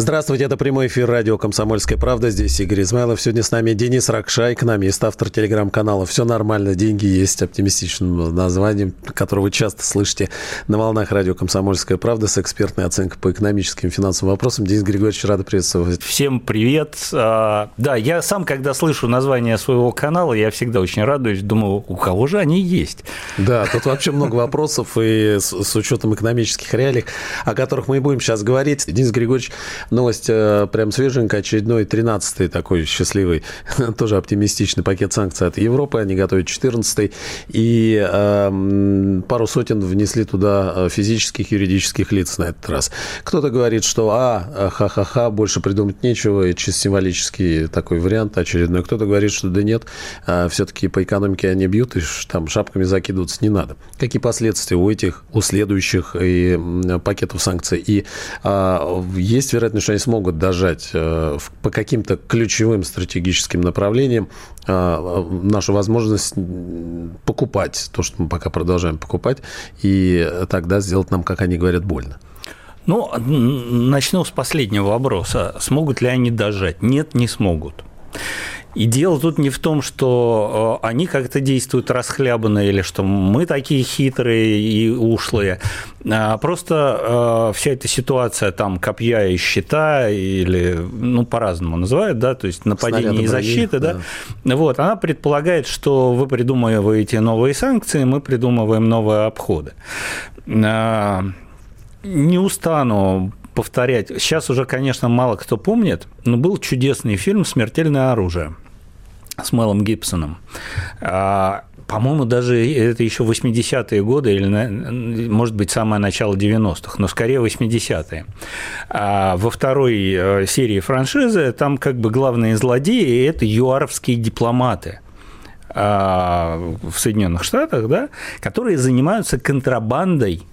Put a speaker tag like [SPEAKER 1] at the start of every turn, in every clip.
[SPEAKER 1] Здравствуйте, это прямой эфир радио «Комсомольская правда». Здесь Игорь Измайлов. Сегодня с нами Денис Ракша, экономист, автор телеграм-канала «Все нормально, деньги есть» оптимистичным названием, которое вы часто слышите на волнах радио «Комсомольская правда» с экспертной оценкой по экономическим и финансовым вопросам. Денис Григорьевич, рада приветствовать.
[SPEAKER 2] Всем привет. А, да, я сам, когда слышу название своего канала, я всегда очень радуюсь, думаю, у кого же они есть?
[SPEAKER 1] Да, тут вообще много вопросов, и с учетом экономических реалий, о которых мы и будем сейчас говорить. Денис Григорьевич Новость э, прям свеженькая, очередной 13-й такой счастливый, тоже оптимистичный пакет санкций от Европы. Они готовят 14-й. И э, пару сотен внесли туда э, физических, юридических лиц на этот раз. Кто-то говорит, что а, ха-ха-ха, больше придумать нечего, и чисто символический такой вариант очередной. Кто-то говорит, что да нет, э, все-таки по экономике они бьют, и там шапками закидываться не надо. Какие последствия у этих, у следующих и, пакетов санкций? И э, есть вероятность что они смогут дожать э, по каким-то ключевым стратегическим направлениям э, нашу возможность покупать то, что мы пока продолжаем покупать, и тогда сделать нам, как они говорят, больно.
[SPEAKER 2] Ну, начну с последнего вопроса. Смогут ли они дожать? Нет, не смогут. И дело тут не в том, что э, они как-то действуют расхлябанно или что мы такие хитрые и ушлые. А просто э, вся эта ситуация там копья и щита или, ну, по-разному называют, да, то есть нападение и защита, да, да, вот, она предполагает, что вы придумываете новые санкции, мы придумываем новые обходы. А, не устану повторять. Сейчас уже, конечно, мало кто помнит, но был чудесный фильм «Смертельное оружие» с Мелом Гибсоном. А, по-моему, даже это еще 80-е годы, или, может быть, самое начало 90-х, но скорее 80-е. А во второй э, серии франшизы там как бы главные злодеи – это юаровские дипломаты а, в Соединенных Штатах, да, которые занимаются контрабандой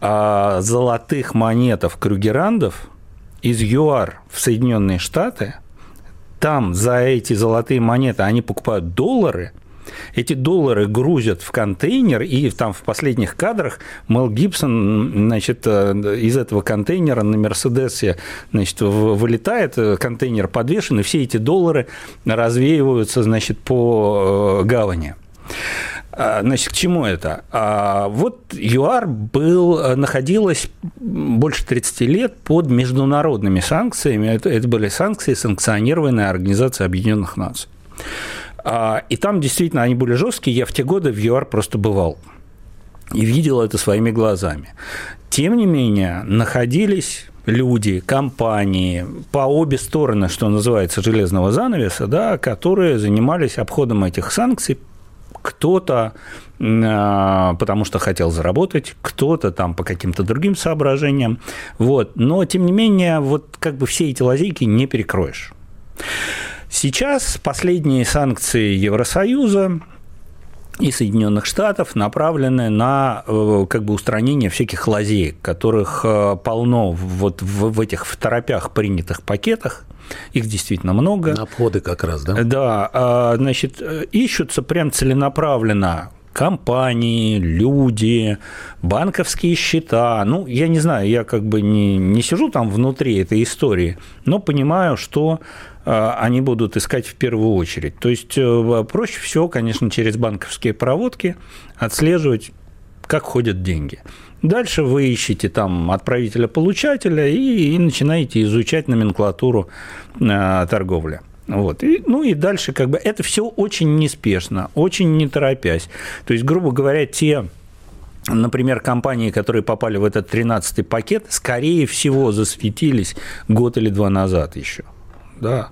[SPEAKER 2] золотых монетов крюгерандов из ЮАР в Соединенные Штаты, там за эти золотые монеты они покупают доллары, эти доллары грузят в контейнер, и там в последних кадрах Мел Гибсон значит, э, из этого контейнера на Мерседесе значит, вылетает, э, контейнер подвешен, и все эти доллары развеиваются значит, по э, гавани. А, значит, к чему это? А, вот ЮАР был, э, находилась больше 30 лет под международными санкциями. Это, это были санкции, санкционированные Организацией Объединенных Наций. А, и там действительно они были жесткие. Я в те годы в ЮАР просто бывал и видел это своими глазами. Тем не менее, находились люди, компании по обе стороны, что называется, железного занавеса, да, которые занимались обходом этих санкций кто-то а, потому что хотел заработать, кто-то там по каким-то другим соображениям. Вот. Но, тем не менее, вот как бы все эти лазейки не перекроешь. Сейчас последние санкции Евросоюза и Соединенных Штатов направлены на э, как бы устранение всяких лазеек, которых э, полно вот в, этих в торопях принятых пакетах. Их действительно много.
[SPEAKER 1] На обходы как раз, да?
[SPEAKER 2] Да, а, значит, ищутся прям целенаправленно компании, люди, банковские счета. Ну, я не знаю, я как бы не, не сижу там внутри этой истории, но понимаю, что а, они будут искать в первую очередь. То есть э, проще всего, конечно, через банковские проводки отслеживать, как ходят деньги. Дальше вы ищете там отправителя-получателя и, и начинаете изучать номенклатуру э, торговли. Вот. И, ну и дальше как бы это все очень неспешно, очень не торопясь. То есть, грубо говоря, те Например, компании, которые попали в этот 13-й пакет, скорее всего, засветились год или два назад еще. Да.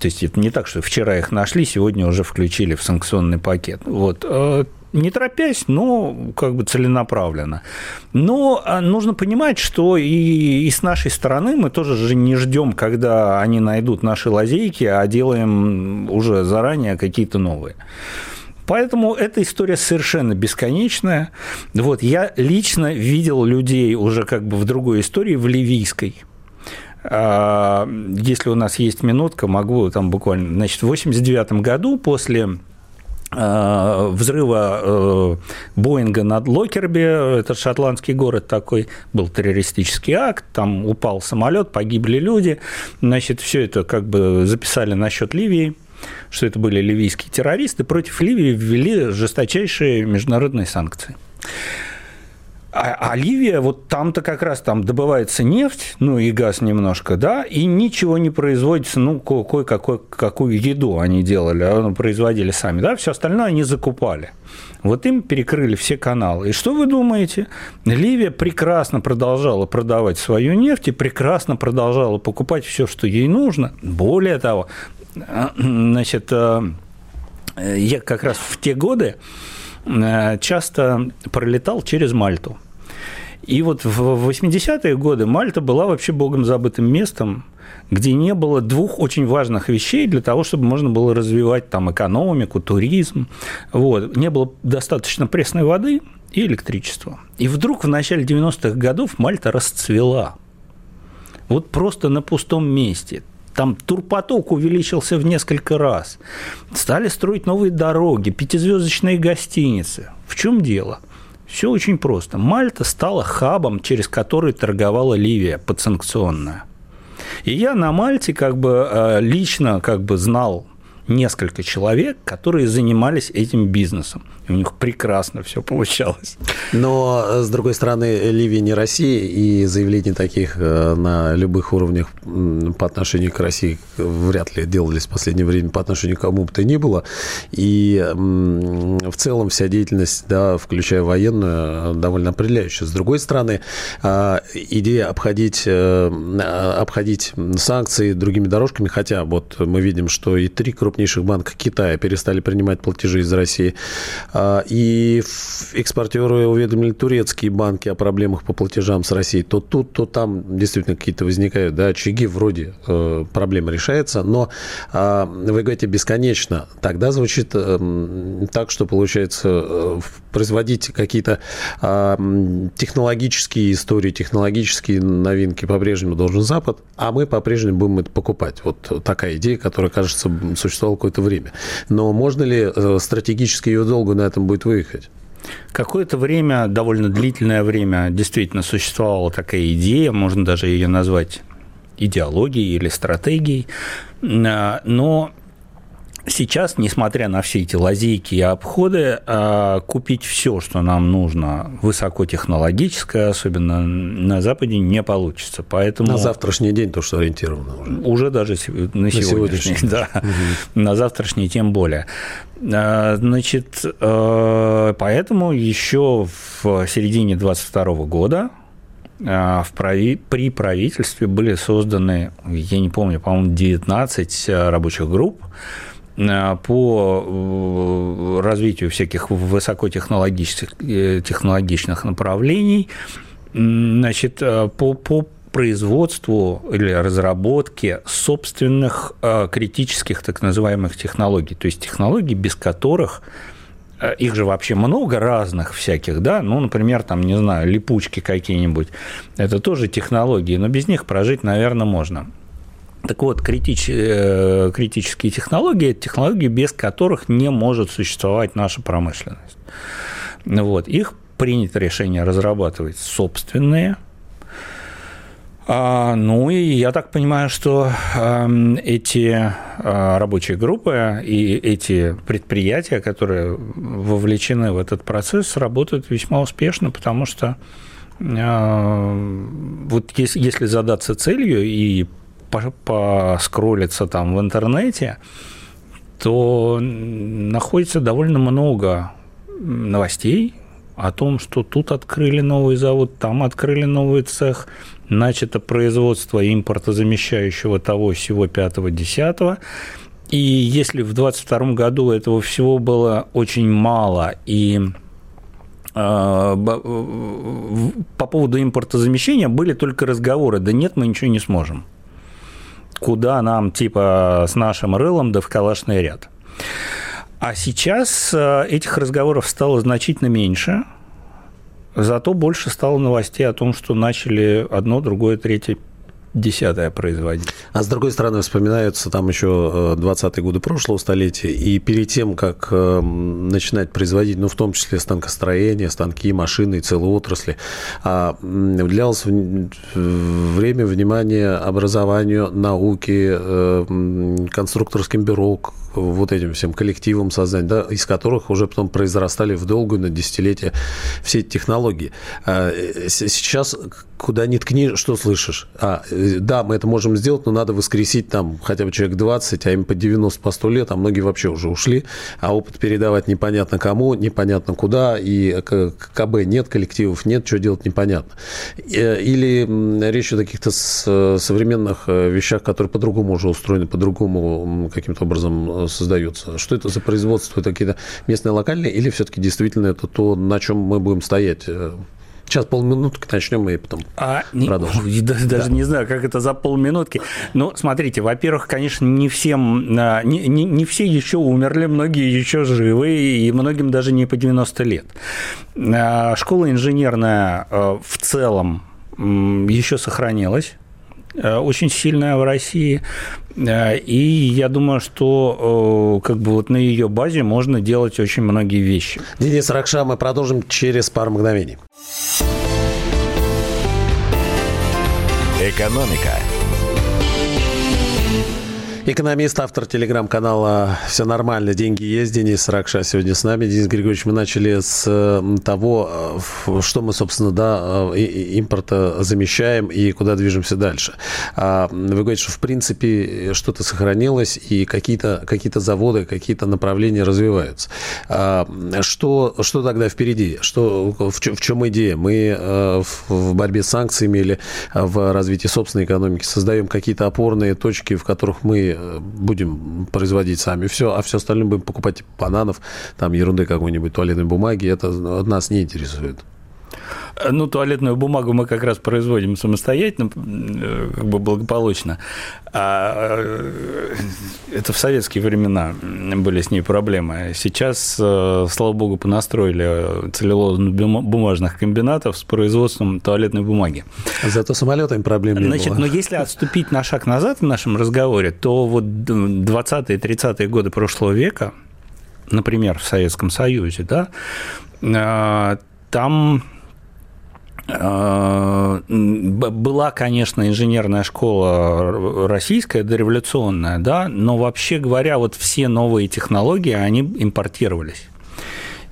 [SPEAKER 2] То есть это не так, что вчера их нашли, сегодня уже включили в санкционный пакет. Вот. Не торопясь, но как бы целенаправленно. Но а, нужно понимать, что и, и с нашей стороны мы тоже же не ждем, когда они найдут наши лазейки, а делаем уже заранее какие-то новые. Поэтому эта история совершенно бесконечная. Вот я лично видел людей уже как бы в другой истории, в ливийской. А, если у нас есть минутка, могу там буквально... Значит, в 89 году после взрыва э, Боинга над Локерби, этот шотландский город такой, был террористический акт, там упал самолет, погибли люди, значит, все это как бы записали насчет Ливии, что это были ливийские террористы, против Ливии ввели жесточайшие международные санкции. А, а Ливия, вот там-то как раз там добывается нефть, ну и газ немножко, да, и ничего не производится, ну, кое-какой, какую еду они делали, а, ну, производили сами, да, все остальное они закупали. Вот им перекрыли все каналы. И что вы думаете? Ливия прекрасно продолжала продавать свою нефть и прекрасно продолжала покупать все, что ей нужно. Более того, значит, э, я как раз в те годы э, часто пролетал через Мальту. И вот в 80-е годы Мальта была вообще богом забытым местом, где не было двух очень важных вещей для того, чтобы можно было развивать там экономику, туризм. Вот. Не было достаточно пресной воды и электричества. И вдруг в начале 90-х годов Мальта расцвела. Вот просто на пустом месте. Там турпоток увеличился в несколько раз. Стали строить новые дороги, пятизвездочные гостиницы. В чем дело? Все очень просто. Мальта стала хабом, через который торговала Ливия подсанкционная. И я на Мальте как бы э, лично как бы знал несколько человек, которые занимались этим бизнесом. И у них прекрасно все получалось.
[SPEAKER 1] Но, с другой стороны, Ливия не Россия, и заявления таких э, на любых уровнях по отношению к России вряд ли делались в последнее время по отношению к кому бы то ни было. И в целом вся деятельность, да, включая военную, довольно определяющая. С другой стороны, а, идея обходить, э, обходить санкции другими дорожками, хотя вот мы видим, что и три крупнейших банков Китая перестали принимать платежи из России. А, и экспортеры уведомили турецкие банки о проблемах по платежам с Россией. То тут, то там действительно какие-то возникают да, очаги, вроде э, проблема решается. Но а, вы говорите бесконечно. Тогда звучит э, так, что получается э, производить какие-то а, технологические истории, технологические новинки по-прежнему должен Запад, а мы по-прежнему будем это покупать. Вот такая идея, которая, кажется, существует существовал какое-то время. Но можно ли э, стратегически ее долго на этом будет выехать?
[SPEAKER 2] Какое-то время, довольно длительное время, действительно существовала такая идея, можно даже ее назвать идеологией или стратегией, э, но сейчас, несмотря на все эти лазейки и обходы, а, купить все, что нам нужно, высокотехнологическое, особенно на Западе, не получится. Поэтому...
[SPEAKER 1] На завтрашний день то, что ориентировано
[SPEAKER 2] уже. Уже даже на, на сегодняшний, да. Угу. На завтрашний тем более. А, значит, а, поэтому еще в середине 22 года в прави... при правительстве были созданы, я не помню, по-моему, 19 рабочих групп, по э, развитию всяких высокотехнологичных э, технологичных направлений, значит, по, по производству или разработке собственных критических так называемых технологий, то есть технологий, без которых их же вообще много разных всяких, да, ну, например, там, не знаю, липучки какие-нибудь, это тоже технологии, но без них прожить, наверное, можно. Так вот, критич, э, критические технологии – это технологии, без которых не может существовать наша промышленность. Вот. Их принято решение разрабатывать собственные. А, ну и я так понимаю, что э, эти э, рабочие группы и эти предприятия, которые вовлечены в этот процесс, работают весьма успешно, потому что э, вот если, если задаться целью и поскроллиться там в интернете, то находится довольно много новостей о том, что тут открыли новый завод, там открыли новый цех, начато производство импортозамещающего того всего 5-10. И если в 2022 году этого всего было очень мало, и а, по поводу импортозамещения были только разговоры, да нет, мы ничего не сможем куда нам типа с нашим рылом да в калашный ряд. А сейчас э, этих разговоров стало значительно меньше, зато больше стало новостей о том, что начали одно, другое, третье десятое производить.
[SPEAKER 1] А с другой стороны, вспоминаются там еще 20-е годы прошлого столетия, и перед тем, как э, начинать производить, ну, в том числе станкостроение, станки, машины и целые отрасли, а, уделялось время, внимание образованию, науке, э, конструкторским бюро, вот этим всем коллективам создать, да, из которых уже потом произрастали в долгую на десятилетия все эти технологии. А, э, сейчас куда ни ткни, что слышишь? А, э, да, мы это можем сделать, но надо воскресить там хотя бы человек 20, а им по 90, по 100 лет, а многие вообще уже ушли, а опыт передавать непонятно кому, непонятно куда, и КБ нет, коллективов нет, что делать непонятно. Э, или речь о каких-то современных вещах, которые по-другому уже устроены, по-другому каким-то образом создается? Что это за производство? Это какие-то местные, локальные? Или все-таки действительно это то, на чем мы будем стоять? Сейчас полминутки начнем и потом а, продолжим.
[SPEAKER 2] Не, даже да. не знаю, как это за полминутки. Ну, смотрите, во-первых, конечно, не всем, а, не, не, не все еще умерли, многие еще живы, и многим даже не по 90 лет. А, школа инженерная а, в целом еще сохранилась очень сильная в России. Э, и я думаю, что э, как бы вот на ее базе можно делать очень многие вещи.
[SPEAKER 1] Денис Ракша, мы продолжим через пару мгновений.
[SPEAKER 3] Экономика.
[SPEAKER 1] Экономист, автор телеграм-канала «Все нормально, деньги есть». Денис Ракша сегодня с нами. Денис Григорьевич, мы начали с того, э, что мы, собственно, да, э, импорта замещаем и куда движемся дальше. А, вы говорите, что, в принципе, что-то сохранилось и какие-то какие заводы, какие-то направления развиваются. А, что, что тогда впереди? Что, в, чем, в чем идея? Мы э, в борьбе с санкциями или в развитии собственной экономики создаем какие-то опорные точки, в которых мы будем производить сами все, а все остальное будем покупать типа бананов, там ерунды какой-нибудь, туалетной бумаги, это нас не интересует.
[SPEAKER 2] Ну, туалетную бумагу мы как раз производим самостоятельно, э, как бы благополучно. А э, это в советские времена были с ней проблемы. Сейчас, э, слава богу, понастроили целлюлозно-бумажных комбинатов с производством туалетной бумаги.
[SPEAKER 1] Зато самолетами проблем не
[SPEAKER 2] Значит,
[SPEAKER 1] было.
[SPEAKER 2] но если отступить на шаг назад в нашем разговоре, то вот 20-е, 30-е годы прошлого века, например, в Советском Союзе, да, там была, конечно, инженерная школа российская, дореволюционная, да, но вообще говоря, вот все новые технологии, они импортировались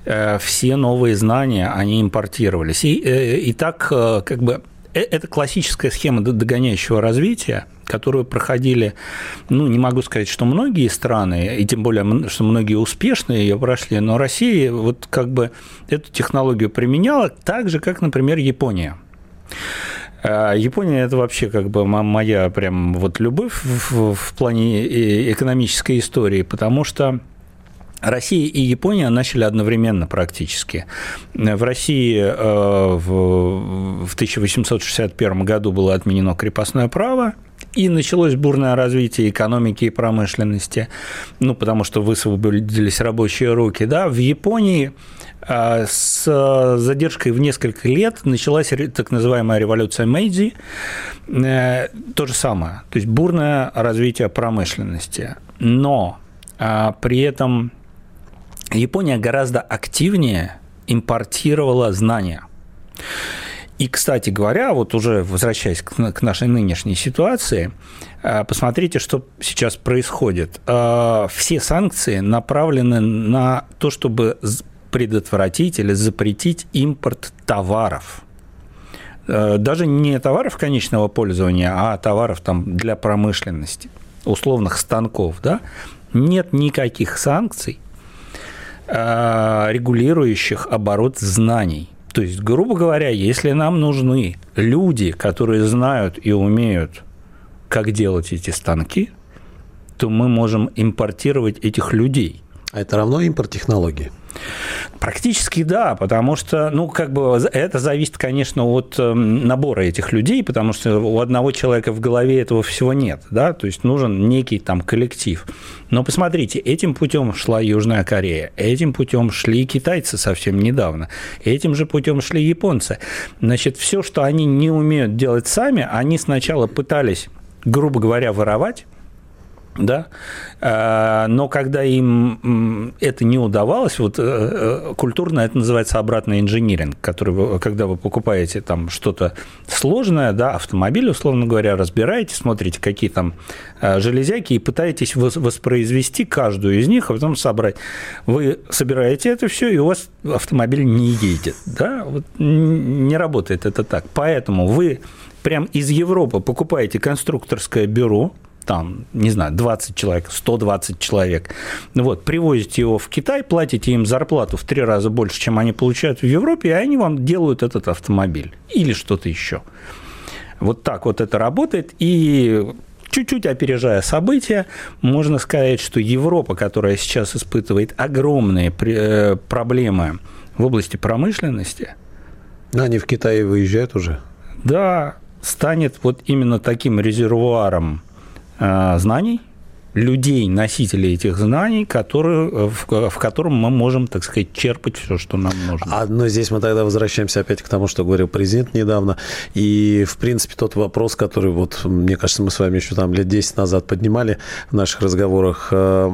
[SPEAKER 2] э, все новые знания, они импортировались. И, э, и так э, как бы Э, это классическая схема догоняющего развития, которую проходили, ну, не могу сказать, что многие страны, и тем более, что многие успешные ее прошли, но Россия вот как бы эту технологию применяла так же, как, например, Япония. А Япония это вообще как бы моя прям вот любовь в плане э, экономической истории, потому что Россия и Япония начали одновременно практически. В России э, в 1861 году было отменено крепостное право, и началось бурное развитие экономики и промышленности, ну, потому что высвободились рабочие руки. Да? В Японии э, с задержкой в несколько лет началась так называемая революция Мэйдзи. Э, то же самое, то есть бурное развитие промышленности. Но при этом Япония гораздо активнее импортировала знания. И, кстати говоря, вот уже возвращаясь к нашей нынешней ситуации, э, посмотрите, что сейчас происходит. Э, все санкции направлены на то, чтобы предотвратить или запретить импорт товаров. Э, даже не товаров конечного пользования, а товаров там, для промышленности, условных станков. Да? Нет никаких санкций регулирующих оборот знаний. То есть, грубо говоря, если нам нужны люди, которые знают и умеют, как делать эти станки, то мы можем импортировать этих людей.
[SPEAKER 1] А это равно импорт технологий?
[SPEAKER 2] Практически да, потому что, ну, как бы это зависит, конечно, от эм, набора этих людей, потому что у одного человека в голове этого всего нет, да, то есть нужен некий там коллектив. Но посмотрите, этим путем шла Южная Корея, этим путем шли китайцы совсем недавно, этим же путем шли японцы. Значит, все, что они не умеют делать сами, они сначала пытались, грубо говоря, воровать, да, а, но когда им это не удавалось, вот э, э, культурно это называется обратный инжиниринг, который когда вы покупаете там что-то сложное, да, автомобиль, условно говоря, разбираете, смотрите, какие там э, железяки и пытаетесь воспроизвести каждую из них, а потом собрать. Вы собираете это все, и у вас автомобиль не едет, да, вот не работает это так. Поэтому вы прям из Европы покупаете конструкторское бюро, там, не знаю, 20 человек, 120 человек, вот, привозите его в Китай, платите им зарплату в три раза больше, чем они получают в Европе, и они вам делают этот автомобиль или что-то еще. Вот так вот это работает, и чуть-чуть опережая события, можно сказать, что Европа, которая сейчас испытывает огромные э, проблемы в области промышленности...
[SPEAKER 1] Они в Китае выезжают уже?
[SPEAKER 2] Да, станет вот именно таким резервуаром знаний, людей, носителей этих знаний, которые, в, в котором мы можем, так сказать, черпать все, что нам нужно.
[SPEAKER 1] А, но здесь мы тогда возвращаемся опять к тому, что говорил президент недавно. И, в принципе, тот вопрос, который, вот, мне кажется, мы с вами еще там лет 10 назад поднимали в наших разговорах. Э,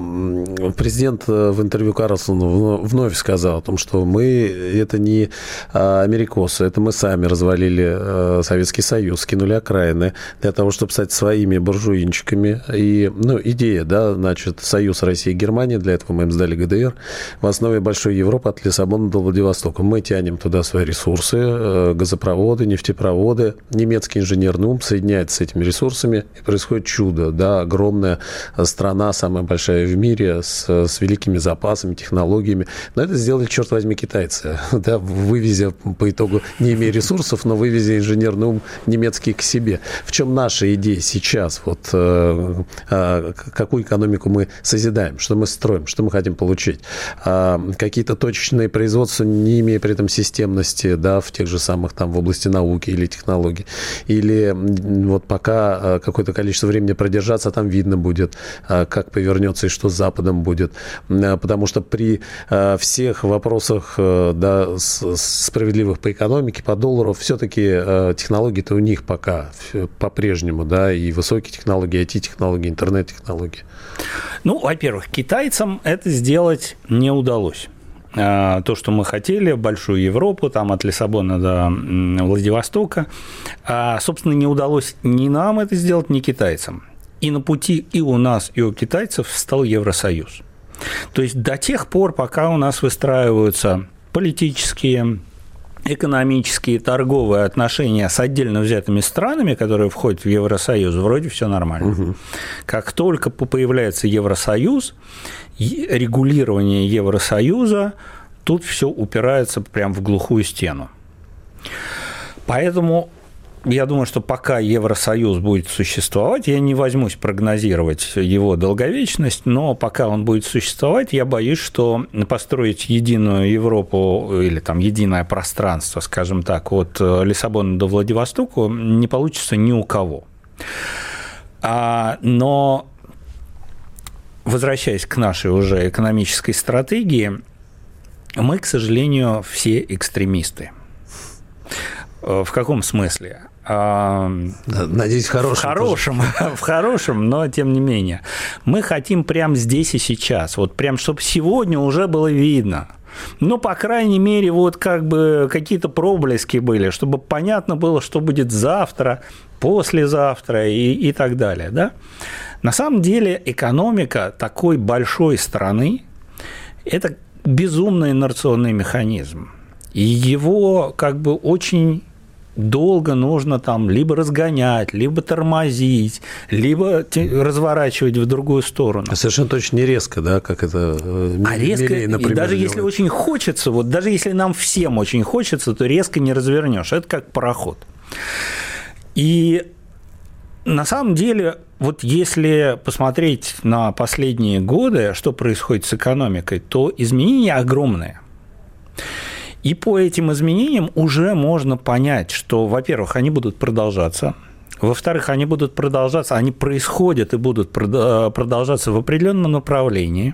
[SPEAKER 1] президент в интервью Карлсону вновь сказал о том, что мы это не э, америкосы, это мы сами развалили э, Советский Союз, скинули окраины для того, чтобы стать своими буржуинчиками. И, ну, идея идея, да, значит, союз России и Германии, для этого мы им сдали ГДР, в основе большой Европы от Лиссабона до Владивостока. Мы тянем туда свои ресурсы, э, газопроводы, нефтепроводы, немецкий инженерный ум соединяется с этими ресурсами, и происходит чудо, да, огромная страна, самая большая в мире, с, с великими запасами, технологиями. Но это сделали, черт возьми, китайцы, да, вывезя по итогу, не имея ресурсов, но вывезя инженерный ум немецкий к себе. В чем наша идея сейчас? Вот э, э, какую экономику мы созидаем, что мы строим, что мы хотим получить. А, какие-то точечные производства, не имея при этом системности, да, в тех же самых там в области науки или технологий. Или вот пока а, какое-то количество времени продержаться, там видно будет, а, как повернется и что с Западом будет. Потому что при всех вопросах да, справедливых по экономике, по доллару, все-таки технологии-то у них пока по-прежнему, да, и высокие технологии, IT-технологии, интернет-технологии технологии?
[SPEAKER 2] Ну, во-первых, китайцам это сделать не удалось а, то, что мы хотели, большую Европу, там от Лиссабона до Владивостока. А, собственно, не удалось ни нам это сделать, ни китайцам. И на пути и у нас, и у китайцев стал Евросоюз. То есть до тех пор, пока у нас выстраиваются политические, экономические, торговые отношения с отдельно взятыми странами, которые входят в Евросоюз, вроде все нормально. Угу. Как только появляется Евросоюз, регулирование Евросоюза, тут все упирается прямо в глухую стену. Поэтому я думаю, что пока Евросоюз будет существовать, я не возьмусь прогнозировать его долговечность, но пока он будет существовать, я боюсь, что построить единую Европу или там единое пространство, скажем так, от Лиссабона до Владивостока не получится ни у кого. А, но возвращаясь к нашей уже экономической стратегии, мы, к сожалению, все экстремисты. В каком смысле?
[SPEAKER 1] Надеюсь, в хорошем.
[SPEAKER 2] В хорошем, в хорошем, но тем не менее. Мы хотим прямо здесь и сейчас, вот прям, чтобы сегодня уже было видно. Ну, по крайней мере, вот как бы какие-то проблески были, чтобы понятно было, что будет завтра, послезавтра и, и так далее, да? На самом деле экономика такой большой страны – это безумный инерционный механизм. И его как бы очень долго нужно там либо разгонять, либо тормозить, либо разворачивать в другую сторону.
[SPEAKER 1] Совершенно точно не резко, да, как это
[SPEAKER 2] э, А резко, Милей, например, и даже делает. если очень хочется, вот даже если нам всем очень хочется, то резко не развернешь. Это как пароход. И на самом деле, вот если посмотреть на последние годы, что происходит с экономикой, то изменения огромные. И по этим изменениям уже можно понять, что, во-первых, они будут продолжаться, во-вторых, они будут продолжаться, они происходят и будут продолжаться в определенном направлении.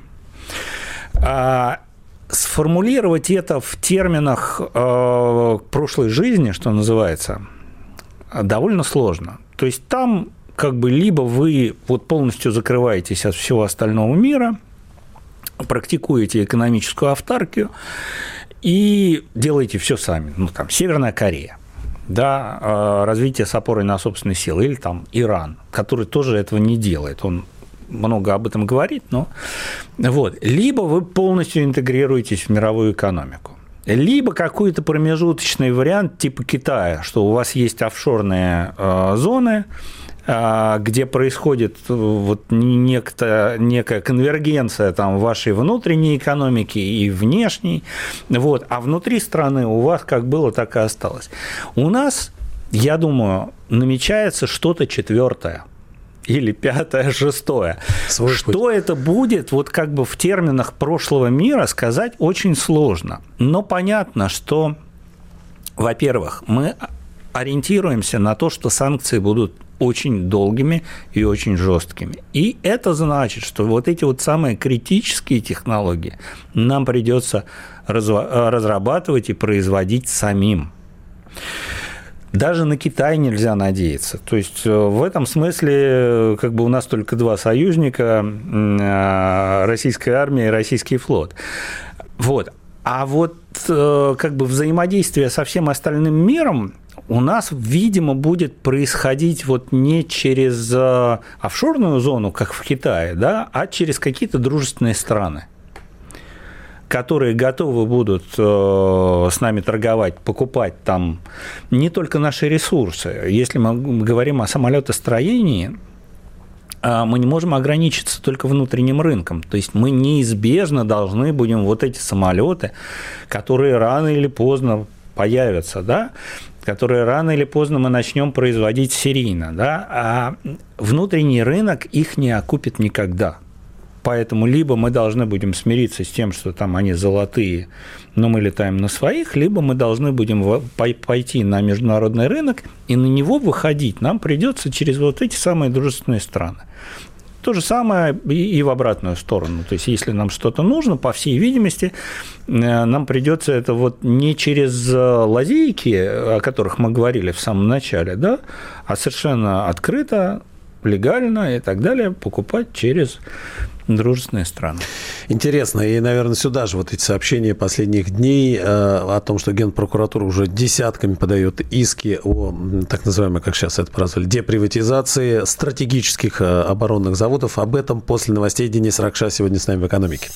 [SPEAKER 2] А сформулировать это в терминах э, прошлой жизни, что называется, довольно сложно. То есть там как бы либо вы вот полностью закрываетесь от всего остального мира, практикуете экономическую автаркию и делаете все сами. Ну, там, Северная Корея, да, э, развитие с опорой на собственные силы, или там Иран, который тоже этого не делает. Он много об этом говорит, но вот. Либо вы полностью интегрируетесь в мировую экономику, либо какой-то промежуточный вариант типа Китая, что у вас есть офшорные э, зоны, где происходит э, вот некто, некая конвергенция там вашей внутренней экономики и внешней, вот, а внутри страны у вас как было, так и осталось. У нас, я думаю, намечается что-то четвертое – или пятое, шестое. Свой Что путь. это будет, вот как бы в терминах прошлого мира сказать очень сложно. Но понятно, что, во-первых, мы ориентируемся на то, что санкции будут очень долгими и очень жесткими. И это значит, что вот эти вот самые критические технологии нам придется разрабатывать и производить самим. Даже на Китай нельзя надеяться. То есть э, в этом смысле э, как бы у нас только два союзника э, – российская армия и российский флот. Вот. А вот как бы взаимодействие со всем остальным миром у нас, видимо, будет происходить вот не через офшорную зону, как в Китае, да, а через какие-то дружественные страны которые готовы будут э, с нами торговать, покупать там не только наши ресурсы. Если мы говорим о самолетостроении, э, мы не можем ограничиться только внутренним рынком. То есть мы неизбежно должны будем вот эти самолеты, которые рано или поздно появятся, да, которые рано или поздно мы начнем производить серийно, да, а внутренний рынок их не окупит никогда. Поэтому либо мы должны будем смириться с тем, что там они золотые, но мы летаем на своих, либо мы должны будем пойти на международный рынок и на него выходить. Нам придется через вот эти самые дружественные страны. То же самое и в обратную сторону. То есть, если нам что-то нужно, по всей видимости, э, нам придется это вот не через э, лазейки, о которых мы говорили в самом начале, да, а совершенно открыто, легально и так далее покупать через дружественные страны.
[SPEAKER 1] Интересно, и, наверное, сюда же вот эти сообщения последних дней э, о том, что Генпрокуратура уже десятками подает иски о так называемой, как сейчас это прозвали, деприватизации стратегических э, оборонных заводов. Об этом после новостей Денис Ракша сегодня с нами в экономике.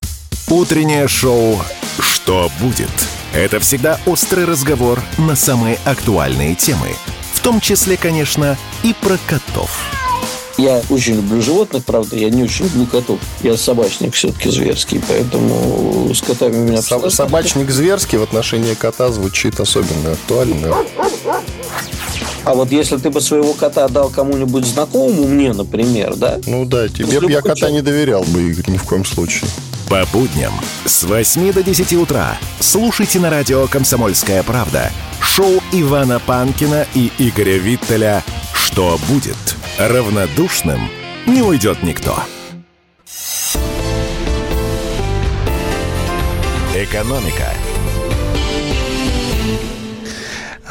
[SPEAKER 3] Утреннее шоу «Что будет?» Это всегда острый разговор на самые актуальные темы. В том числе, конечно, и про котов.
[SPEAKER 4] Я очень люблю животных, правда, я не очень люблю котов. Я собачник все-таки зверский, поэтому с котами у меня...
[SPEAKER 5] Со- собачник зверский в отношении кота звучит особенно актуально.
[SPEAKER 4] А вот если ты бы своего кота дал кому-нибудь знакомому, мне, например, да?
[SPEAKER 5] Ну да, тебе бы я кота человек... не доверял бы, Игорь, ни в коем случае.
[SPEAKER 3] По будням с 8 до 10 утра слушайте на радио «Комсомольская правда» шоу Ивана Панкина и Игоря Виттеля «Что будет?». Равнодушным не уйдет никто. Экономика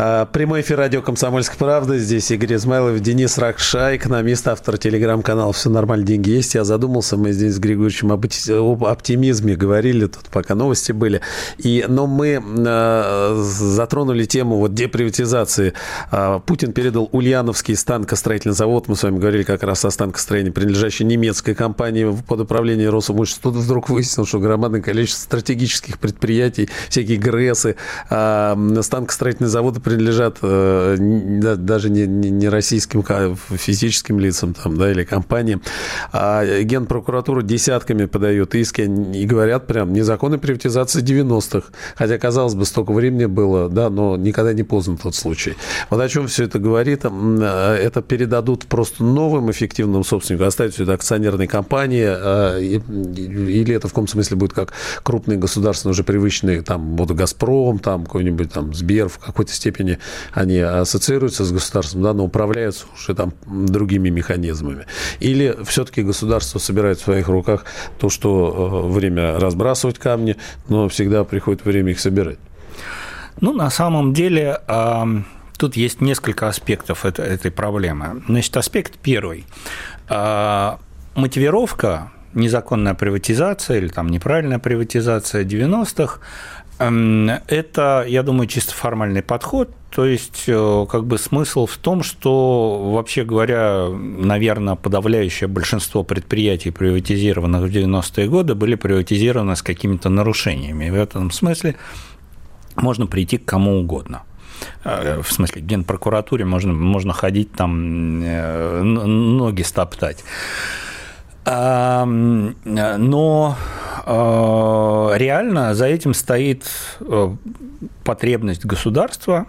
[SPEAKER 1] прямой эфир радио «Комсомольская правда». Здесь Игорь Измайлов, Денис Ракша, экономист, автор телеграм-канала «Все нормально, деньги есть». Я задумался, мы здесь с Григорьевичем об, об оптимизме говорили, тут пока новости были. И, но мы э, затронули тему вот деприватизации. Э, Путин передал Ульяновский станкостроительный завод. Мы с вами говорили как раз о станкостроении, принадлежащей немецкой компании под управлением Росимущества. Тут вдруг выяснилось, что громадное количество стратегических предприятий, всякие ГРЭСы, э, станкостроительные заводы принадлежат э, даже не, не российским физическим лицам там, да, или компаниям, а Генпрокуратура десятками подает иски и говорят прям незаконной приватизации 90-х. Хотя, казалось бы, столько времени было, да, но никогда не поздно тот случай. Вот о чем все это говорит. Это передадут просто новым эффективным собственникам, оставить все это акционерной компании, а, или это в каком смысле будет как крупные государственные уже привычные, там, вот «Газпром», там, какой-нибудь там Сбер, в какой-то степени они ассоциируются с государством, да, но управляются уже там другими механизмами. Или все-таки государство собирает в своих руках то, что э, время разбрасывать камни, но всегда приходит время их собирать?
[SPEAKER 2] Ну, на самом деле, тут есть несколько аспектов этой проблемы. Значит, аспект первый. А, мотивировка незаконная приватизация или там неправильная приватизация 90-х эм, это, я думаю, чисто формальный подход. То есть, э, как бы смысл в том, что, вообще говоря, наверное, подавляющее большинство предприятий, приватизированных в 90-е годы, были приватизированы с какими-то нарушениями. И в этом смысле можно прийти к кому угодно э, в смысле, в Генпрокуратуре можно, можно ходить там, э, ноги стоптать. Но а, реально за этим стоит э, потребность государства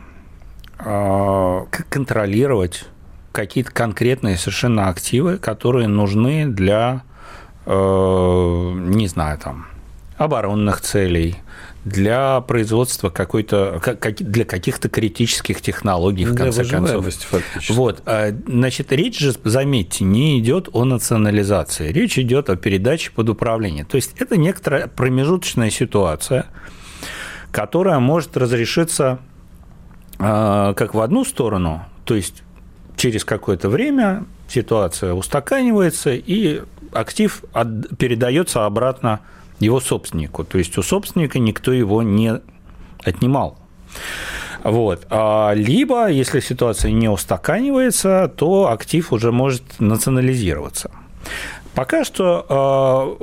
[SPEAKER 2] а, контролировать какие-то конкретные совершенно активы, которые нужны для, э, не знаю, там, оборонных целей, для производства какой-то для каких-то критических технологий в конце концов. Фактически. Вот, а, значит, речь же, заметьте, не идет о национализации, речь идет о передаче под управление. То есть это некоторая промежуточная ситуация, которая может разрешиться а, как в одну сторону, то есть через какое-то время ситуация устаканивается и актив передается обратно его собственнику. То есть у собственника никто его не отнимал. Вот. А, либо, если ситуация не устаканивается, то актив уже может национализироваться. Пока что а,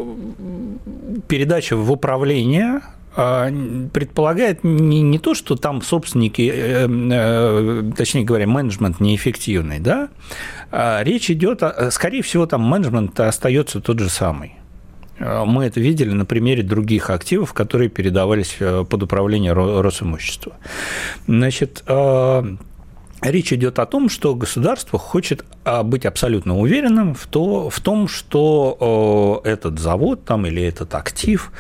[SPEAKER 2] передача в управление а, предполагает не, не то, что там собственники, э, э, точнее говоря, менеджмент неэффективный, да, речь идет, скорее всего, там менеджмент остается тот же самый. Э, мы это видели на примере других активов, которые передавались э, под управление Росимущества. Значит, э, Речь идет о том, что государство хочет быть абсолютно уверенным в, то, в том, что этот завод там, или этот актив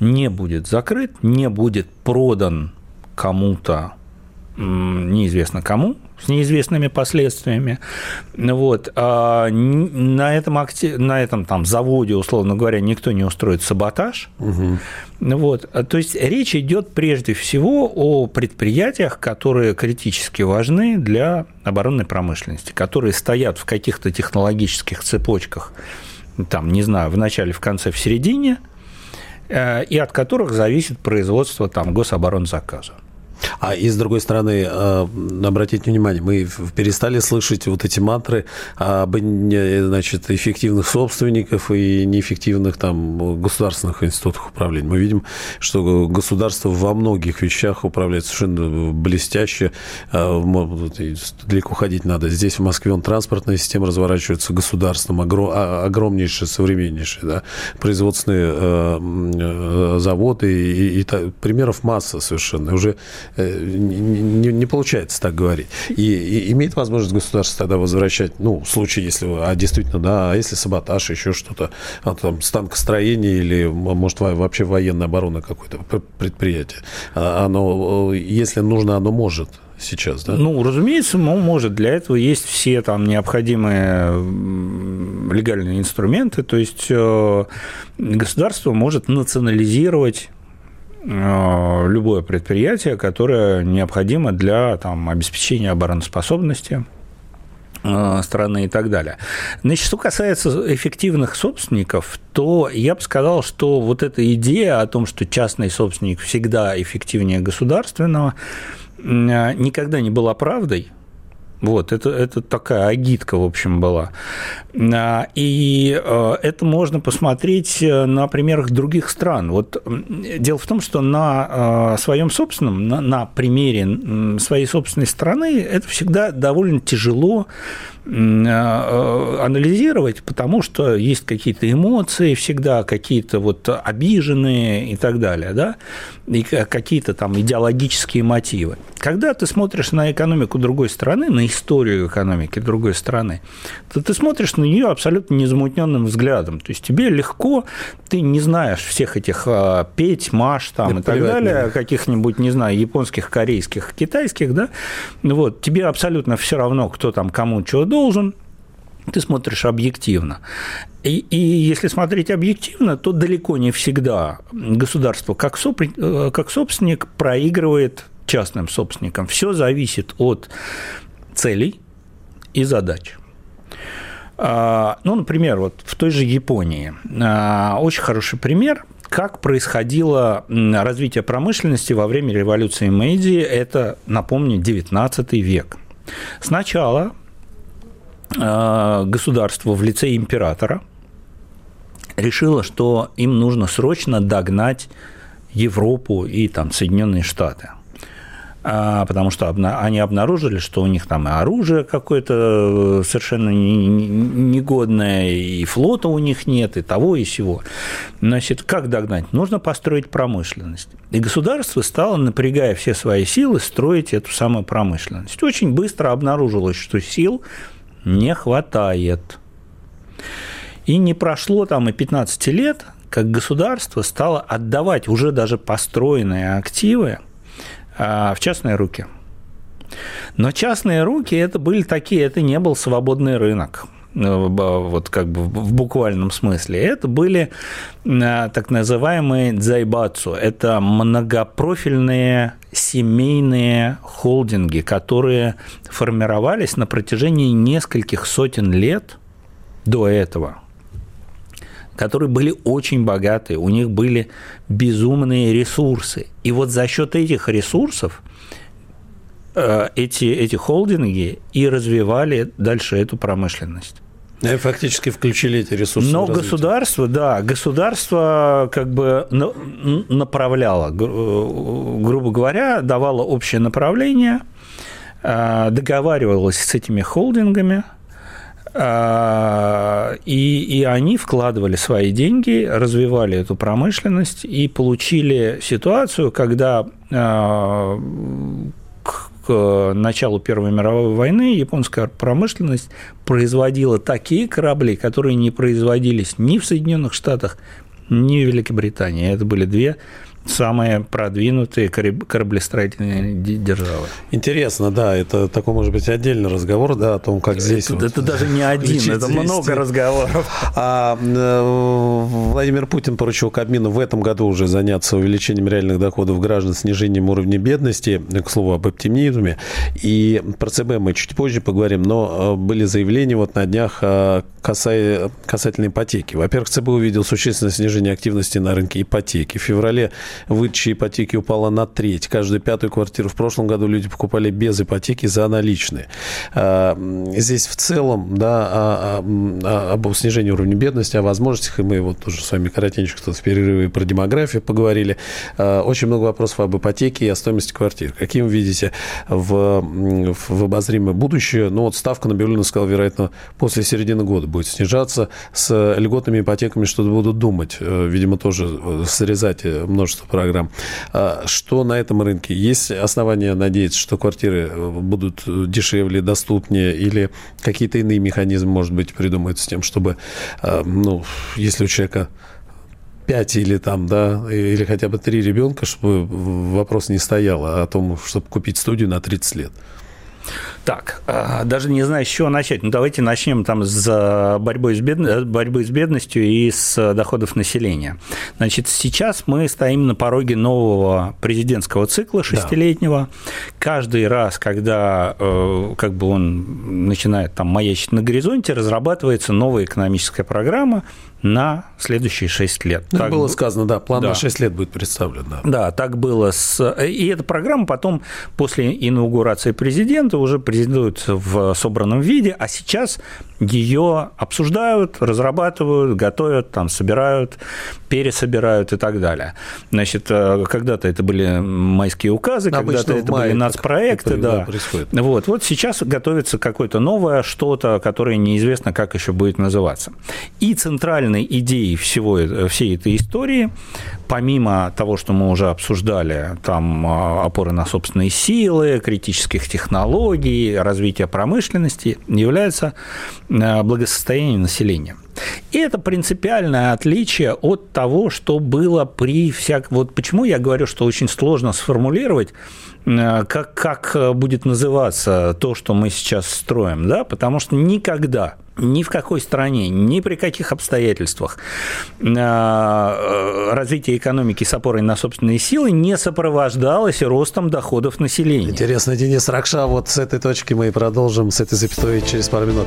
[SPEAKER 2] не будет закрыт, не будет продан кому-то, неизвестно кому, с неизвестными последствиями. Вот. А на этом, акте... на этом там, заводе, условно говоря, никто не устроит саботаж. Угу. Вот. То есть речь идет прежде всего о предприятиях, которые критически важны для оборонной промышленности, которые стоят в каких-то технологических цепочках, там, не знаю, в начале, в конце, в середине, э, и от которых зависит производство там, гособоронзаказа.
[SPEAKER 1] А и с другой стороны, э, обратите внимание, мы перестали слышать вот эти мантры об значит, эффективных собственников и неэффективных там государственных институтах управления. Мы видим, что государство во многих вещах управляет совершенно блестяще. Э, далеко ходить надо. Здесь в Москве он транспортная система разворачивается государством, а, огромнейшая, современнейшая, да, производственные э, заводы и, и, и примеров масса совершенно. Уже не, не получается так говорить. И, и имеет возможность государство тогда возвращать, ну, в случае, если, а действительно, да, а если саботаж, еще что-то, а, там, станкостроение или, может, вообще военная оборона какое-то предприятие, а, оно, если нужно, оно может сейчас, да?
[SPEAKER 2] Ну, разумеется, может. Для этого есть все там необходимые легальные инструменты. То есть э, государство может национализировать Э, любое предприятие, которое необходимо для там, обеспечения обороноспособности э, страны и так далее. Значит, что касается эффективных собственников, то я бы сказал, что вот эта идея о том, что частный собственник всегда эффективнее государственного, э, никогда не была правдой, Вот, это, это такая агитка, в общем, была. А, и э, это можно посмотреть э, на примерах других стран. Вот дело в том, что на э, своем собственном, на, на примере своей собственной страны это всегда довольно тяжело анализировать, потому что есть какие-то эмоции всегда, какие-то вот обиженные и так далее, да, и какие-то там идеологические мотивы. Когда ты смотришь на экономику другой страны, на историю экономики другой страны, то ты смотришь на нее абсолютно незамутненным взглядом. То есть тебе легко, ты не знаешь всех этих а, петь, маш там да и так далее, каких-нибудь, не знаю, японских, корейских, китайских, да, вот, тебе абсолютно все равно, кто там кому чего должен, ты смотришь объективно. И, и если смотреть объективно, то далеко не всегда государство как, соп, э, как собственник проигрывает частным собственникам. Все зависит от целей и задач. А, ну, например, вот в той же Японии а, очень хороший пример, как происходило развитие промышленности во время революции Мэйдзи. Это, напомню, 19 век. Сначала государство в лице императора решило, что им нужно срочно догнать Европу и там, Соединенные Штаты. А, потому что они обнаружили, что у них там и оружие какое-то э, совершенно негодное, и флота у них нет, и того, и сего. Значит, как догнать? Нужно построить промышленность. И государство стало, напрягая все свои силы, строить эту самую промышленность. Очень быстро обнаружилось, что сил не хватает. И не прошло там и 15 лет, как государство стало отдавать уже даже построенные активы а, в частные руки. Но частные руки это были такие, это не был свободный рынок вот как бы в буквальном смысле. Это были э, так называемые дзайбацу. Это многопрофильные семейные холдинги, которые формировались на протяжении нескольких сотен лет до этого которые были очень богатые, у них были безумные ресурсы. И вот за счет этих ресурсов э, эти, эти холдинги и развивали дальше эту промышленность.
[SPEAKER 1] И фактически включили эти ресурсы.
[SPEAKER 2] Но государство, да, государство как бы направляло, э, грубо говоря, давало общее направление, э, договаривалось с этими холдингами – и, и они вкладывали свои деньги, развивали эту промышленность и получили ситуацию, когда к началу Первой мировой войны японская промышленность производила такие корабли, которые не производились ни в Соединенных Штатах, ни в Великобритании. Это были две самые продвинутые кораблестроительные державы.
[SPEAKER 1] Интересно, да, это такой, может быть, отдельный разговор, да, о том, как здесь...
[SPEAKER 2] Это, вот, это даже не один, это много разговоров.
[SPEAKER 1] А э, Владимир Путин поручил Кабмину в этом году уже заняться увеличением реальных доходов граждан, снижением уровня бедности, к слову, об оптимизме. И про ЦБ мы чуть позже поговорим, но э, были заявления вот на днях э, касательно ипотеки. Во-первых, ЦБ увидел существенное снижение активности на рынке ипотеки. В феврале выдача ипотеки упала на треть. Каждую пятую квартиру в прошлом году люди покупали без ипотеки за наличные. А, здесь в целом, да, о, о, об снижении уровня бедности, о возможностях, и мы вот тоже с вами коротенько тут в перерыве про демографию поговорили. А, очень много вопросов об ипотеке и о стоимости квартир. Каким вы видите в, в обозримое будущее? Ну, вот ставка, Набиулина сказал, вероятно, после середины года будет снижаться. С льготными ипотеками что-то будут думать. Э, видимо, тоже э, срезать множество множество программ. А что на этом рынке? Есть основания надеяться, что квартиры э, будут дешевле, доступнее, или какие-то иные механизмы, может быть, придумаются с тем, чтобы, э, ну, если у человека 5 или там, да, или хотя бы 3 ребенка, чтобы вопрос не стоял о том, чтобы купить студию на 30 лет.
[SPEAKER 2] Так, а, даже не знаю, с чего начать. Ну, давайте начнем там с борьбой с, бед... борьбой с бедностью и с доходов населения. Значит, сейчас мы стоим на пороге нового президентского цикла шестилетнего. Да. Каждый раз, когда э, как бы он начинает там маячить на горизонте, разрабатывается новая экономическая программа, на следующие 6 лет.
[SPEAKER 1] Ну, так было сказано, да, план да. на 6 лет будет представлен.
[SPEAKER 2] Да. да, так было. С... И эта программа потом, после инаугурации президента, уже президент реализуется в собранном виде, а сейчас ее обсуждают, разрабатывают, готовят, там, собирают, пересобирают и так далее. Значит, э, когда-то это были майские указы, когда-то это были нацпроекты. Это, да. Происходит. Вот, вот сейчас готовится какое-то новое что-то, которое неизвестно, как еще будет называться. И центральной идеей всего, э, всей этой истории, помимо того, что мы уже обсуждали, там э, опоры на собственные силы, критических технологий, развитие промышленности, является благосостояние населения. И это принципиальное отличие от того, что было при всяком... Вот почему я говорю, что очень сложно сформулировать, э, как, как будет называться то, что мы сейчас строим, да, потому что никогда ни в какой стране, ни при каких обстоятельствах э, э, развитие экономики с опорой на собственные силы не сопровождалось ростом доходов населения.
[SPEAKER 1] Интересно, Денис Ракша, вот с этой точки мы и продолжим, с этой запятой через пару минут.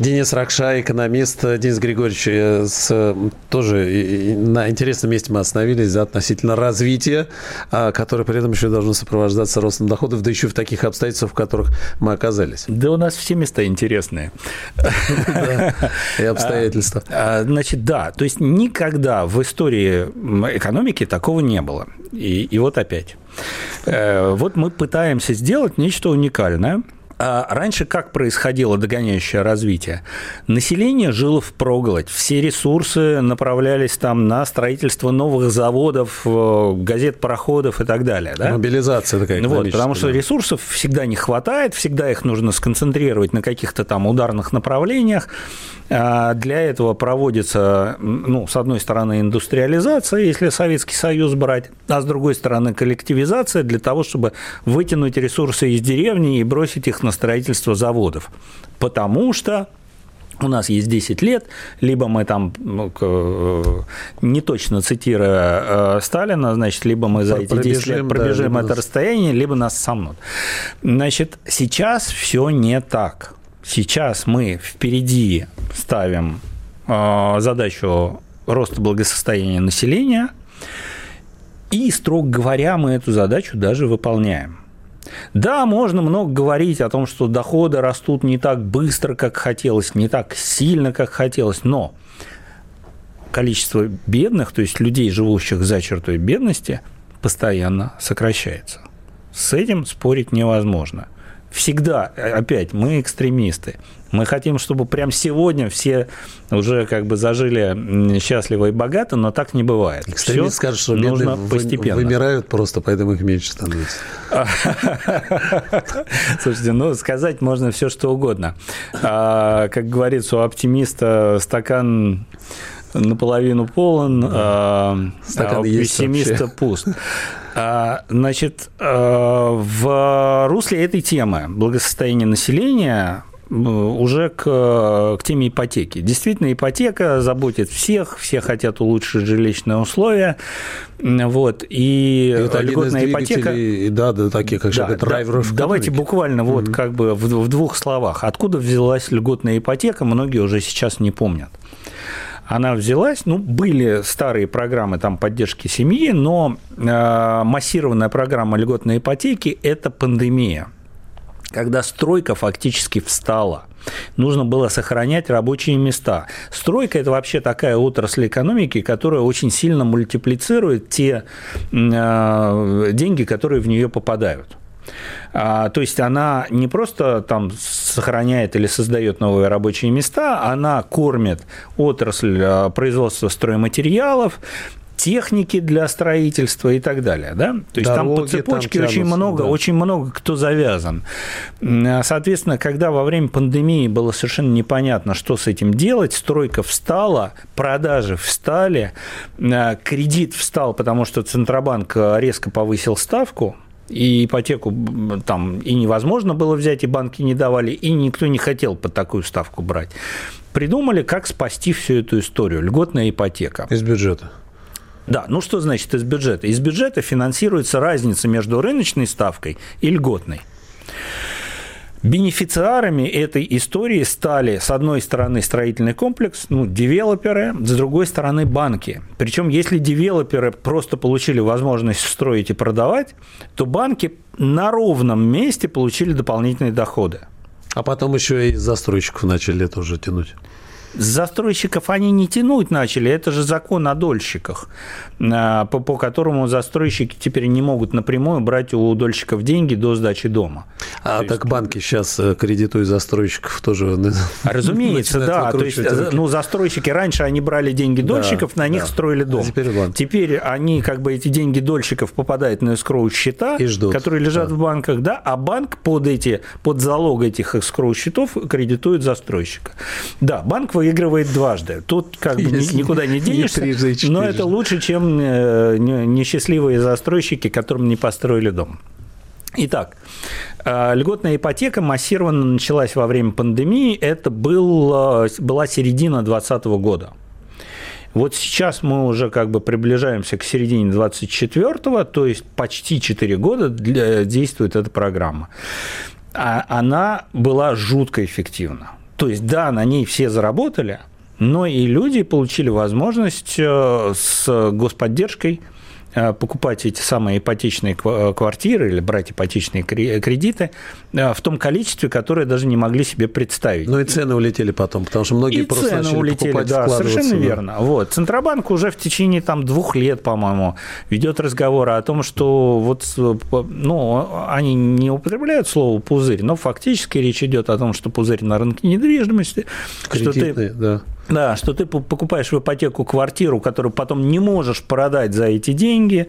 [SPEAKER 1] Денис Ракша, экономист. Денис Григорьевич, э, с, тоже на интересном месте мы остановились за относительно развития, а, которое при этом еще должно сопровождаться ростом доходов, да еще в таких обстоятельствах, в которых мы оказались.
[SPEAKER 2] Да у нас все места интересные.
[SPEAKER 1] И обстоятельства.
[SPEAKER 2] А, значит, да, то есть никогда в истории экономики такого не было. И, и вот опять. Э, вот мы пытаемся сделать нечто уникальное – а раньше как происходило догоняющее развитие? Население жило в проголодь, все ресурсы направлялись там на строительство новых заводов, э, газет, пароходов и так далее. Да?
[SPEAKER 1] Мобилизация такая
[SPEAKER 2] вот, Потому что ресурсов всегда не хватает, всегда их нужно сконцентрировать на каких-то там ударных направлениях. А для этого проводится, ну, с одной стороны, индустриализация, если Советский Союз брать, а с другой стороны, коллективизация для того, чтобы вытянуть ресурсы из деревни и бросить их на строительство заводов. Потому что у нас есть 10 лет, либо мы там, ну, э, не точно цитируя э, Сталина, значит, либо мы за эти 10 лет пробежим да, это расстояние, либо нас сомнут. Значит, сейчас все не так. Сейчас мы впереди ставим э, задачу роста благосостояния населения, и, строго говоря, мы эту задачу даже выполняем. Да, можно много говорить о том, что доходы растут не так быстро, как хотелось, не так сильно, как хотелось, но количество бедных, то есть людей, живущих за чертой бедности, постоянно сокращается. С этим спорить невозможно – всегда, опять, мы экстремисты. Мы хотим, чтобы прямо сегодня все уже как бы зажили счастливо и богато, но так не бывает.
[SPEAKER 1] Экстремист скажет, что нужно постепенно. вымирают просто, поэтому их меньше становится.
[SPEAKER 2] Слушайте, ну, сказать можно все, что угодно. А, как говорится, у оптимиста стакан наполовину полон, а, а у пессимиста пуст. А, значит, а, в русле этой темы благосостояние населения уже к, к теме ипотеки. Действительно, ипотека заботит всех, все хотят улучшить жилищные условия. Вот, и,
[SPEAKER 1] это льготная ипотека... Да, да, такие, как да, драйверов
[SPEAKER 2] да, Давайте буквально вот mm-hmm. как бы в, в двух словах. Откуда взялась льготная ипотека, многие уже сейчас не помнят она взялась. Ну, были старые программы там поддержки семьи, но э, массированная программа льготной ипотеки – это пандемия когда стройка фактически встала. Нужно было сохранять рабочие места. Стройка – это вообще такая отрасль экономики, которая очень сильно мультиплицирует те э, деньги, которые в нее попадают. А, то есть она не просто там сохраняет или создает новые рабочие места, она кормит отрасль а, производства стройматериалов, техники для строительства и так далее, да? То есть Дороги, там по цепочке там очень много, да. очень много кто завязан. Соответственно, когда во время пандемии было совершенно непонятно, что с этим делать, стройка встала, продажи встали, кредит встал, потому что Центробанк резко повысил ставку, И ипотеку там и невозможно было взять, и банки не давали, и никто не хотел под такую ставку брать. Придумали, как спасти всю эту историю. Льготная ипотека.
[SPEAKER 1] Из бюджета.
[SPEAKER 2] Да, ну что значит из бюджета? Из бюджета финансируется разница между рыночной ставкой и льготной. Бенефициарами этой истории стали, с одной стороны, строительный комплекс, ну, девелоперы, с другой стороны, банки. Причем, если девелоперы просто получили возможность строить и продавать, то банки на ровном месте получили дополнительные доходы.
[SPEAKER 1] А потом еще и застройщиков начали тоже тянуть
[SPEAKER 2] застройщиков они не тянуть начали. Это же закон о дольщиках, а, по, по которому застройщики теперь не могут напрямую брать у дольщиков деньги до сдачи дома.
[SPEAKER 1] А то так есть... банки сейчас э, кредитуют застройщиков тоже.
[SPEAKER 2] Разумеется, да. То есть, руки. ну, застройщики раньше они брали деньги дольщиков, да, на них да. строили дом. А теперь, банк. теперь они как бы эти деньги дольщиков попадают на эскроу счета, которые лежат да. в банках, да, а банк под эти под залог этих эскроу счетов кредитует застройщика. Да, банк выигрывает дважды. Тут как бы Если никуда не денешься, не но это лучше, чем э, несчастливые застройщики, которым не построили дом. Итак, э, льготная ипотека массированно началась во время пандемии. Это был, была середина 2020 года. Вот сейчас мы уже как бы приближаемся к середине 24-го, то есть почти 4 года действует эта программа. А она была жутко эффективна. То есть, да, на ней все заработали, но и люди получили возможность э, с господдержкой покупать эти самые ипотечные э, квартиры или брать ипотечные кредиты э, в том количестве, которое даже не могли себе представить.
[SPEAKER 1] Ну и цены улетели потом, потому что многие
[SPEAKER 2] и
[SPEAKER 1] просто
[SPEAKER 2] цены
[SPEAKER 1] начали
[SPEAKER 2] улетели,
[SPEAKER 1] покупать,
[SPEAKER 2] да, совершенно верно. Вот. Центробанк уже в течение там, двух лет, по-моему, ведет разговоры о том, что вот, ну, они не употребляют слово пузырь, но фактически речь идет о том, что пузырь на рынке недвижимости,
[SPEAKER 1] Кредитный, что ты, да
[SPEAKER 2] да, что ты покупаешь в ипотеку квартиру, которую потом не можешь продать за эти деньги,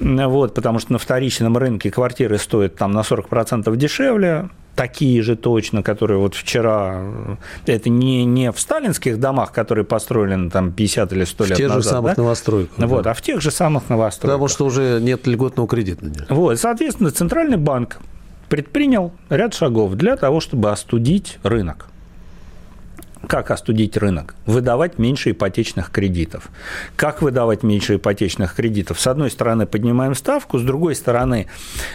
[SPEAKER 2] вот, потому что на вторичном рынке квартиры стоят там на 40% дешевле, такие же точно, которые вот вчера, это не, не в сталинских домах, которые построены там 50 или 100
[SPEAKER 1] в
[SPEAKER 2] лет
[SPEAKER 1] назад. В тех
[SPEAKER 2] же
[SPEAKER 1] самых
[SPEAKER 2] да?
[SPEAKER 1] новостройках.
[SPEAKER 2] Вот, да. а в тех же самых новостройках.
[SPEAKER 1] Потому что уже нет льготного кредита.
[SPEAKER 2] Вот, соответственно, Центральный банк предпринял ряд шагов для того, чтобы остудить рынок. Как остудить рынок? Выдавать меньше ипотечных кредитов. Как выдавать меньше ипотечных кредитов? С одной стороны, поднимаем ставку, с другой стороны,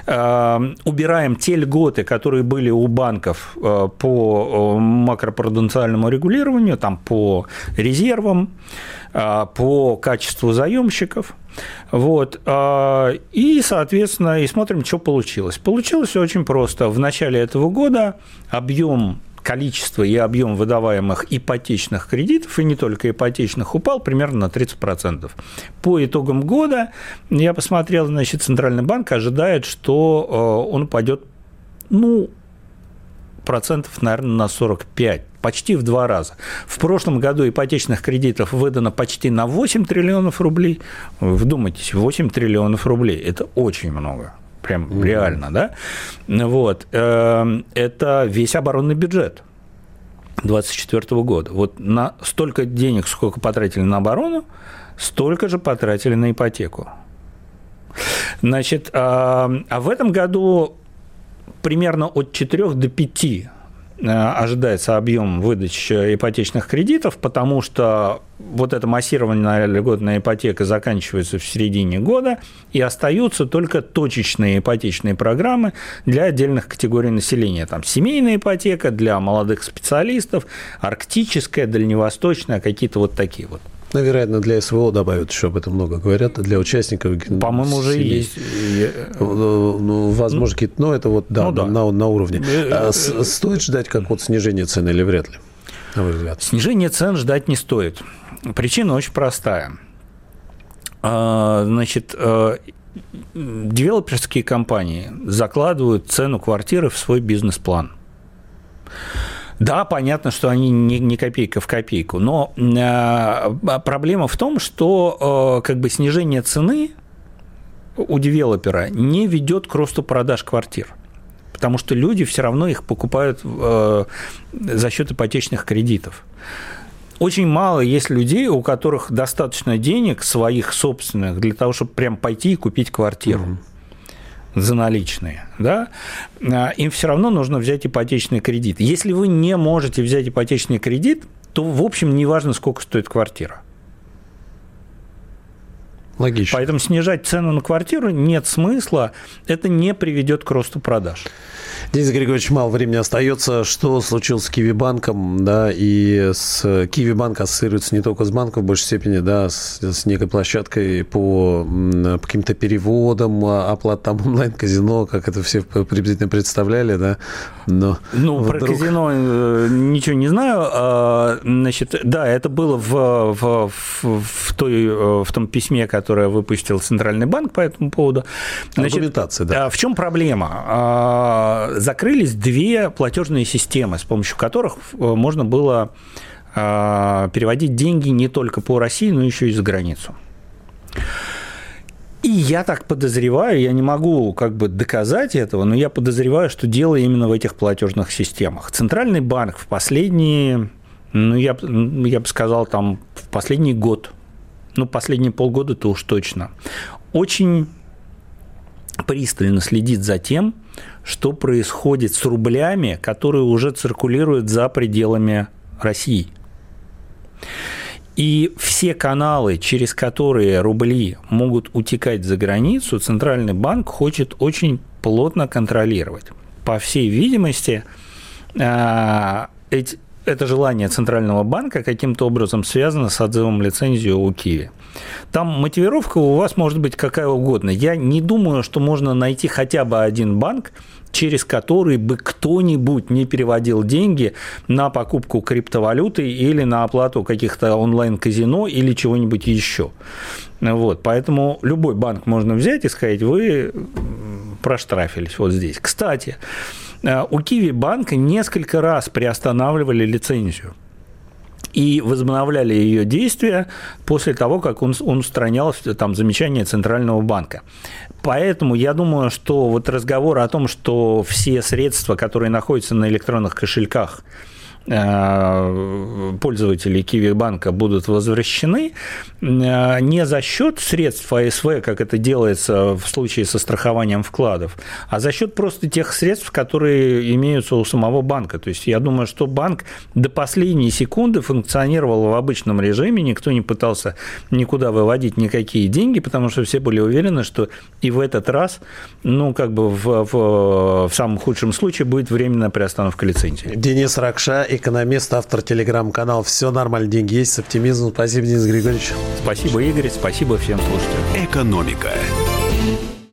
[SPEAKER 2] э, убираем те льготы, которые были у банков э, по э, макропруденциальному регулированию, там, по резервам, по качеству заемщиков. Вот. И, соответственно, и смотрим, что получилось. Получилось очень просто. В начале этого года объем количество и объем выдаваемых ипотечных кредитов, и не только ипотечных, упал примерно на 30%. По итогам года, я посмотрел, значит, Центральный банк ожидает, что э, он упадет, ну, процентов, наверное, на 45, почти в два раза. В прошлом году ипотечных кредитов выдано почти на 8 триллионов рублей. Вдумайтесь, 8 триллионов рублей – это очень много прям mm-hmm. реально, да, вот, эм, это весь оборонный бюджет 2024 года. Вот на столько денег, сколько потратили на оборону, столько же потратили на ипотеку. Значит, а, а в этом году примерно от 4 до 5 Э, ожидается объем выдачи ипотечных кредитов, потому что вот эта массированная льготная ипотека заканчивается в середине года, и остаются только точечные ипотечные программы для отдельных категорий населения. Там семейная ипотека для молодых специалистов, арктическая, дальневосточная, какие-то вот такие вот.
[SPEAKER 1] Ну, вероятно, для СВО добавят еще об этом много говорят, для участников.
[SPEAKER 2] По-моему, уже есть.
[SPEAKER 1] Ну, ну, возможно, какие-то, ну, это вот, да, ну, да. На, на уровне. Э, а э, стоит ждать как вот снижение цены или вряд ли,
[SPEAKER 2] на ваш взгляд? Снижение цен ждать не стоит. Причина очень простая. А, значит, э, девелоперские компании закладывают цену квартиры в свой бизнес-план. Да, понятно, что они не, не копейка в копейку, но э, проблема в том, что э, как бы снижение цены у девелопера не ведет к росту продаж квартир. Потому что люди все равно их покупают э, за счет ипотечных кредитов. Очень мало есть людей, у которых достаточно денег своих собственных для того, чтобы прям пойти и купить квартиру. Mm-hmm. За наличные, да, а, им все равно нужно взять ипотечный кредит. Если вы не можете взять ипотечный кредит, то, в общем, не важно, сколько стоит квартира.
[SPEAKER 1] Логично.
[SPEAKER 2] Поэтому снижать цену на квартиру нет смысла, это не приведет к росту продаж.
[SPEAKER 1] Денис Григорьевич, мало времени остается. Что случилось с Киви-банком, да, и с Киви-банк ассоциируется не только с банком в большей степени, да, с, с некой площадкой по, по каким-то переводам, а, оплат там онлайн-казино, как это все приблизительно представляли, да,
[SPEAKER 2] но Ну, вдруг... про казино э, ничего не знаю. А, значит, да, это было в, в, в, той, э, в том письме, которое выпустил Центральный банк по этому поводу.
[SPEAKER 1] Значит, да.
[SPEAKER 2] А в чем проблема? А, закрылись две платежные системы, с помощью которых э, можно было э, переводить деньги не только по России, но еще и за границу. И я так подозреваю, я не могу как бы доказать этого, но я подозреваю, что дело именно в этих платежных системах. Центральный банк в последние, ну я, я бы сказал, там в последний год, ну последние полгода-то уж точно, очень пристально следит за тем, что происходит с рублями, которые уже циркулируют за пределами России. И все каналы, через которые рубли могут утекать за границу, Центральный банк хочет очень плотно контролировать. По всей видимости, а, это желание Центрального банка каким-то образом связано с отзывом лицензии у Киви. Там мотивировка у вас может быть какая угодно. Я не думаю, что можно найти хотя бы один банк, через который бы кто-нибудь не переводил деньги на покупку криптовалюты или на оплату каких-то онлайн-казино или чего-нибудь еще. Вот, поэтому любой банк можно взять и сказать, вы проштрафились вот здесь. Кстати, у Киви банка несколько раз приостанавливали лицензию и возобновляли ее действия после того, как он, он устранял там, замечания Центрального банка. Поэтому я думаю, что вот разговор о том, что все средства, которые находятся на электронных кошельках, Э, пользователей Киви банка будут возвращены э, не за счет средств АСВ, как это делается в случае со страхованием вкладов, а за счет просто тех средств, которые имеются у самого банка. То есть я думаю, что банк до последней секунды функционировал в обычном режиме, никто не пытался никуда выводить никакие деньги, потому что все были уверены, что и в этот раз, ну, как бы в, в, в самом худшем случае будет временная приостановка лицензии.
[SPEAKER 1] Денис Ракша, экономист, автор телеграм-канала «Все нормально, деньги есть» с оптимизмом. Спасибо, Денис Григорьевич.
[SPEAKER 2] Спасибо, Игорь. Спасибо всем слушателям.
[SPEAKER 3] Экономика.